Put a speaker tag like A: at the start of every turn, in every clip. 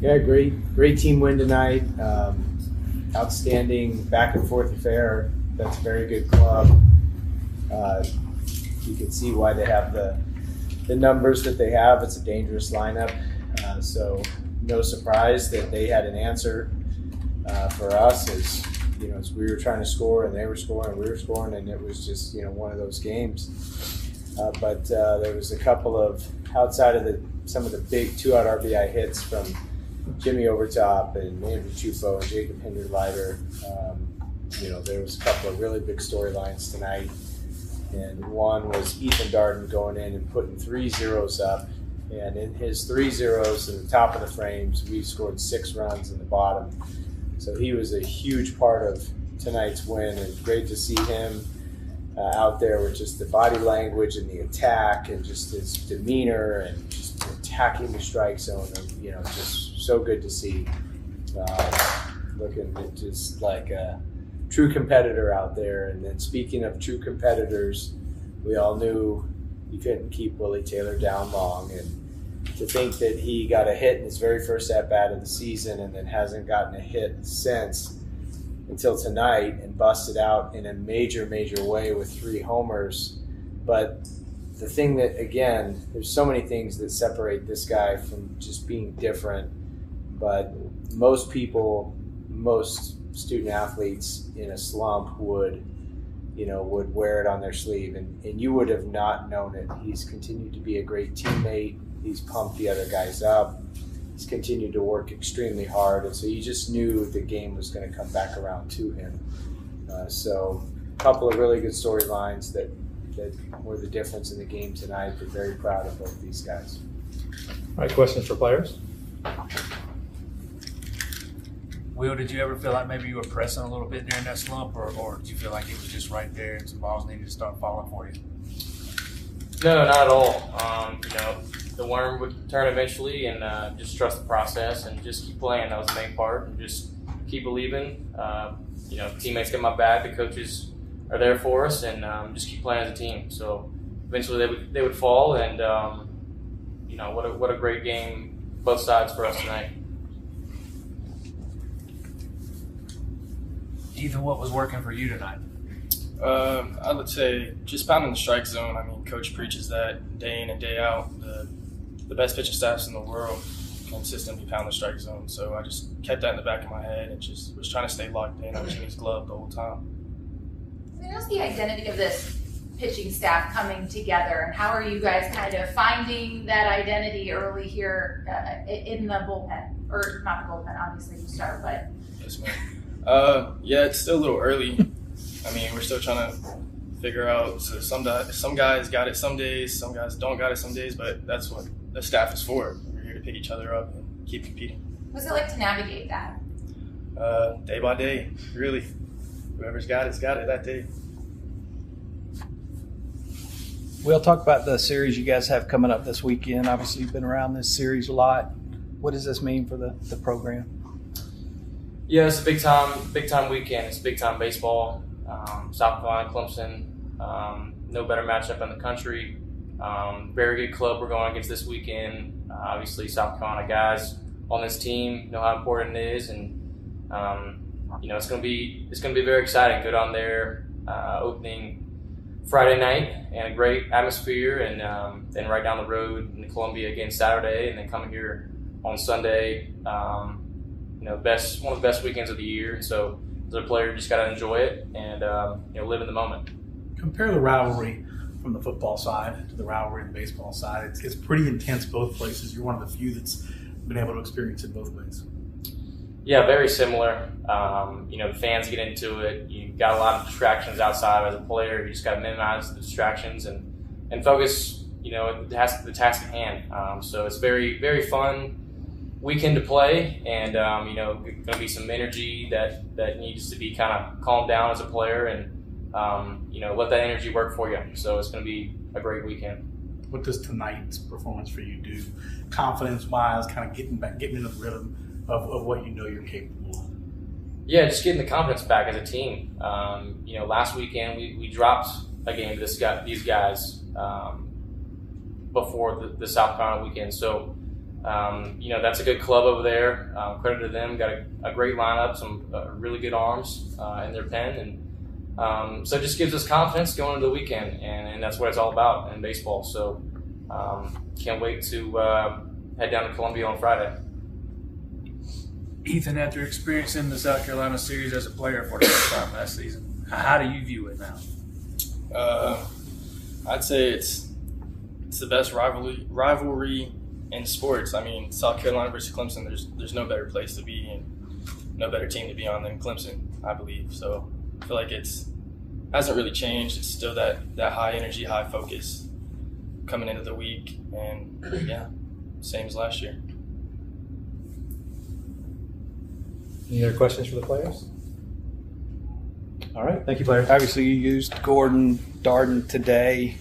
A: Yeah, great, great team win tonight. Um, outstanding back and forth affair. That's a very good club. Uh, you can see why they have the the numbers that they have. It's a dangerous lineup, uh, so no surprise that they had an answer uh, for us as you know as we were trying to score and they were scoring we were scoring and it was just you know one of those games. Uh, but uh, there was a couple of outside of the some of the big two out RBI hits from Jimmy Obertop and Andrew Ciufo and Jacob Hinderleider. Um, you know, there was a couple of really big storylines tonight. And one was Ethan Darden going in and putting three zeros up. And in his three zeros in the top of the frames, we scored six runs in the bottom. So he was a huge part of tonight's win. And great to see him uh, out there with just the body language and the attack and just his demeanor and just attacking the strike zone. You know, just so good to see. Uh, looking just like a true competitor out there. And then speaking of true competitors, we all knew you couldn't keep Willie Taylor down long. And to think that he got a hit in his very first at bat of the season and then hasn't gotten a hit since until tonight and busted out in a major, major way with three homers. But the thing that, again, there's so many things that separate this guy from just being different. But most people, most student athletes in a slump would, you know, would wear it on their sleeve, and, and you would have not known it. He's continued to be a great teammate. He's pumped the other guys up. He's continued to work extremely hard, and so you just knew the game was going to come back around to him. Uh, so, a couple of really good storylines that that were the difference in the game tonight. We're very proud of both these guys.
B: All right, questions for players?
C: Will, did you ever feel like maybe you were pressing a little bit during that slump, or, or did you feel like it was just right there and some balls needed to start falling for you?
D: No, not at all. Um, you know, the worm would turn eventually, and uh, just trust the process and just keep playing. That was the main part, and just keep believing. Uh, you know, teammates get my back, the coaches are there for us, and um, just keep playing as a team. So eventually they would they would fall, and um, you know what a what a great game both sides for us tonight.
C: Ethan, what was working for you tonight?
E: Uh, I would say just pounding the strike zone. I mean, coach preaches that day in and day out. The the best pitching staffs in the world consistently pound the strike zone. So I just kept that in the back of my head and just was trying to stay locked in on Jimmy's glove the whole time.
F: How's the identity of this pitching staff coming together, and how are you guys kind of finding that identity early here uh, in the bullpen, or not the bullpen, obviously you start, but
E: Yes, ma'am. Uh, yeah, it's still a little early. I mean, we're still trying to figure out. So some some guys got it some days, some guys don't got it some days, but that's what the staff is for. We're here to pick each other up and keep competing.
F: what's it like to navigate that?
E: Uh, day by day, really. Whoever's got it's got it that day.
G: We'll talk about the series you guys have coming up this weekend. Obviously, you've been around this series a lot. What does this mean for the, the program?
D: Yeah, it's a big time, big time weekend. It's big time baseball. Um, South Carolina, Clemson, um, no better matchup in the country. Um, very good club we're going against this weekend. Uh, obviously, South Carolina guys on this team know how important it is, and um, you know it's going to be it's going to be very exciting. Good on their uh, opening Friday night and a great atmosphere, and um, then right down the road in Columbia again Saturday, and then coming here on Sunday. You know, best one of the best weekends of the year. So as a player, you just got to enjoy it and um, you know live in the moment.
H: compare the rivalry from the football side to the rivalry in the baseball side. It's, it's pretty intense both places. You're one of the few that's been able to experience it both ways.
D: Yeah, very similar. Um, you know, the fans get into it. You got a lot of distractions outside as a player. You just got to minimize the distractions and and focus. You know, the task, the task at hand. Um, so it's very very fun weekend to play, and um, you know, going to be some energy that that needs to be kind of calmed down as a player, and um, you know, let that energy work for you. So it's going to be a great weekend.
H: What does tonight's performance for you do, confidence wise, kind of getting back, getting into the rhythm of, of what you know you're capable of?
D: Yeah, just getting the confidence back as a team. Um, you know, last weekend we, we dropped a game to this guy, these guys um, before the, the South Carolina weekend. So, um, you know that's a good club over there. Um, credit to them, got a, a great lineup, some uh, really good arms uh, in their pen, and um, so it just gives us confidence going into the weekend, and, and that's what it's all about in baseball. So um, can't wait to uh, head down to Columbia on Friday.
C: Ethan, after experiencing the South Carolina series as a player for the first time last season, how do you view it now?
E: Uh, I'd say it's it's the best rivalry rivalry in sports. I mean, South Carolina versus Clemson. There's there's no better place to be and no better team to be on than Clemson. I believe so. I feel like it's hasn't really changed. It's still that that high energy, high focus coming into the week, and yeah, same as last year.
B: Any other questions for the players? All right, thank you, players.
G: Obviously, you used Gordon Darden today.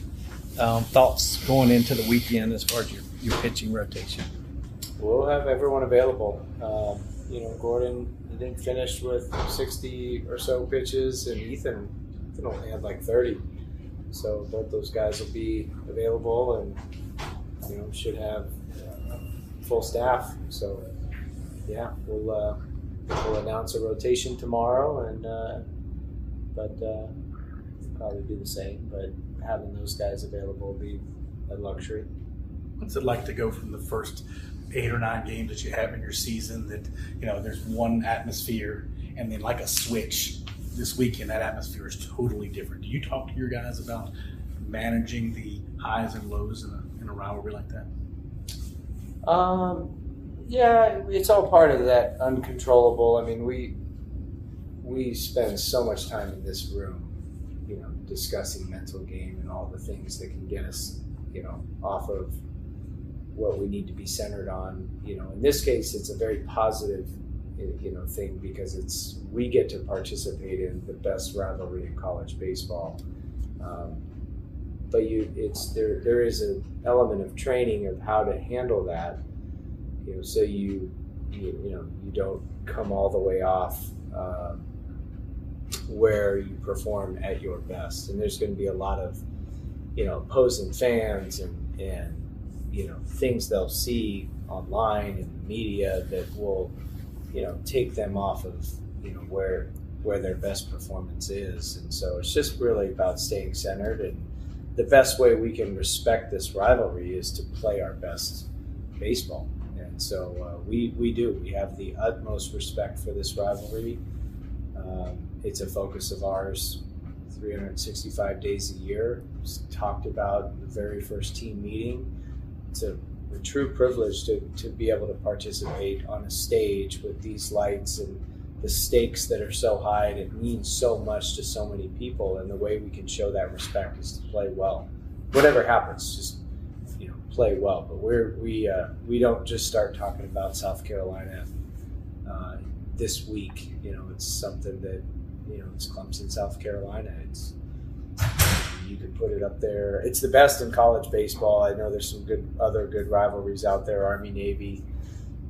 G: Um, thoughts going into the weekend as far as your, your pitching rotation?
A: We'll have everyone available. Um, you know, Gordon, I think finished with 60 or so pitches, and Ethan, Ethan only had like 30. So both those guys will be available, and you know should have uh, full staff. So yeah, we'll uh, we'll announce a rotation tomorrow, and uh, but uh, probably do the same. But having those guys available will be a luxury.
H: What's it like to go from the first eight or nine games that you have in your season that, you know, there's one atmosphere and then like a switch this weekend, that atmosphere is totally different. Do you talk to your guys about managing the highs and lows in a, in a rivalry like that?
A: Um, yeah, it's all part of that uncontrollable. I mean, we we spend so much time in this room, you know, discussing mental game and all the things that can get us, you know, off of what we need to be centered on. You know, in this case, it's a very positive, you know, thing because it's we get to participate in the best rivalry in college baseball. Um, but you, it's there. There is an element of training of how to handle that. You know, so you, you, you know, you don't come all the way off. Um, where you perform at your best. And there's going to be a lot of, you know, opposing fans and, and you know, things they'll see online and media that will, you know, take them off of, you know, where where their best performance is. And so it's just really about staying centered. And the best way we can respect this rivalry is to play our best baseball. And so uh, we, we do. We have the utmost respect for this rivalry. Um, it's a focus of ours 365 days a year. It's talked about the very first team meeting. It's a, a, true privilege to, to be able to participate on a stage with these lights and the stakes that are so high and it means so much to so many people. And the way we can show that respect is to play well. Whatever happens, just you know, play well. But we're we uh, we don't just start talking about South Carolina uh, this week. You know, it's something that you know, it's Clemson, South Carolina. It's you can put it up there. It's the best in college baseball. I know there's some good other good rivalries out there: Army, Navy,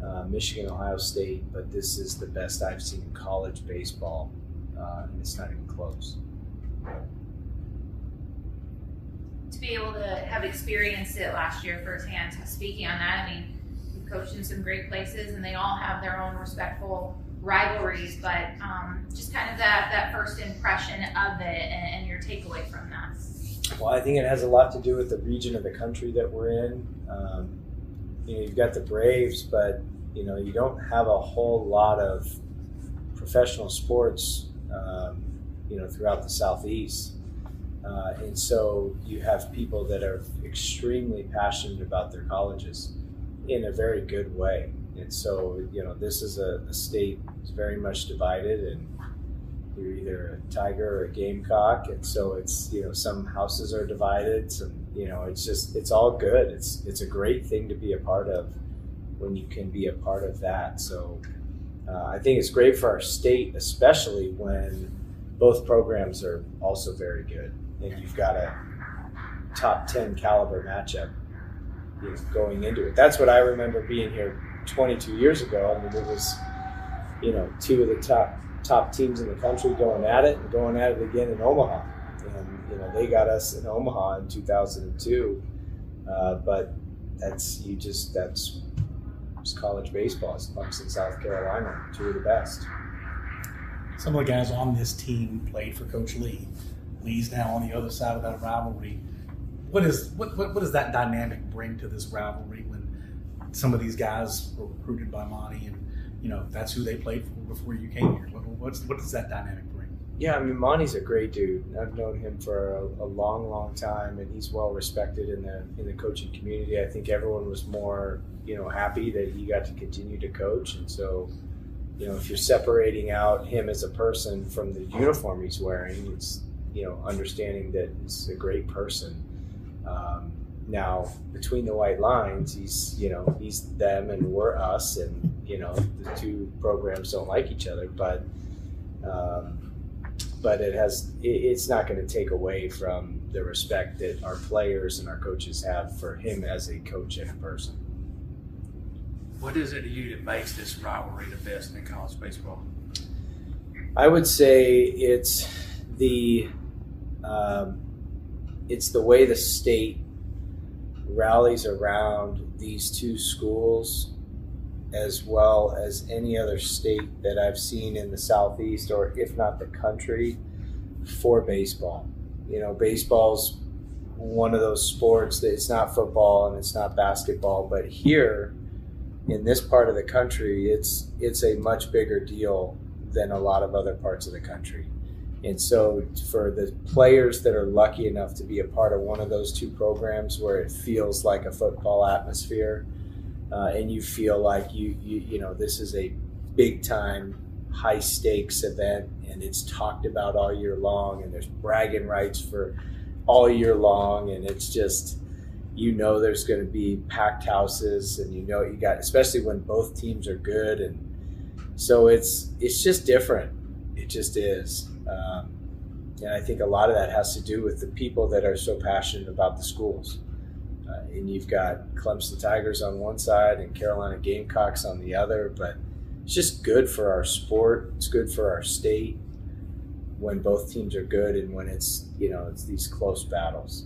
A: uh, Michigan, Ohio State. But this is the best I've seen in college baseball, uh, and it's not even close.
F: To be able to have experienced it last year firsthand, speaking on that, I mean, you've coached in some great places, and they all have their own respectful rivalries, but um, just kind of that that first impression of it and, and, your takeaway from that.
A: Well, I think it has a lot to do with the region of the country that we're in. Um, you know, you've got the Braves, but you know, you don't have a whole lot of professional sports, um, you know, throughout the southeast. Uh, and so you have people that are extremely passionate about their colleges in a very good way. And so, you know, this is a, a state very much divided, and you're either a tiger or a gamecock. And so it's, you know, some houses are divided, some, you know, it's just, it's all good. It's, it's a great thing to be a part of when you can be a part of that. So uh, I think it's great for our state, especially when both programs are also very good. And you've got a top 10 caliber matchup you know, going into it. That's what I remember being here 22 years ago. I mean, it was, you know, two of the top top teams in the country going at it and going at it again in Omaha. And you know, they got us in Omaha in 2002. Uh, but that's you just that's college baseball. It's Clemson, South Carolina, two of the best.
H: Some of the guys on this team played for Coach Lee. Lee's now on the other side of that rivalry. What is what, what, what does that dynamic bring to this rivalry when some of these guys were recruited by Monte and you know that's who they played for before you came here? What, what's what does that dynamic bring?
A: Yeah, I mean Monte's a great dude. I've known him for a, a long, long time, and he's well respected in the in the coaching community. I think everyone was more you know happy that he got to continue to coach, and so you know if you're separating out him as a person from the uniform he's wearing, it's you know understanding that he's a great person. Um, now between the white lines, he's you know he's them and we're us, and you know the two programs don't like each other, but. Um, but it has it, it's not going to take away from the respect that our players and our coaches have for him as a coach and a person.
C: What is it to you that makes this rivalry the best in college baseball?
A: I would say it's the um, it's the way the state rallies around these two schools as well as any other state that I've seen in the southeast or if not the country for baseball. You know, baseball's one of those sports that it's not football and it's not basketball, but here in this part of the country, it's it's a much bigger deal than a lot of other parts of the country. And so, for the players that are lucky enough to be a part of one of those two programs where it feels like a football atmosphere, uh, and you feel like you, you you know this is a big time, high stakes event, and it's talked about all year long, and there's bragging rights for all year long, and it's just you know there's going to be packed houses, and you know you got especially when both teams are good, and so it's it's just different. It just is. Um, and I think a lot of that has to do with the people that are so passionate about the schools. Uh, and you've got Clemson Tigers on one side and Carolina Gamecocks on the other, but it's just good for our sport. It's good for our state when both teams are good and when it's you know it's these close battles.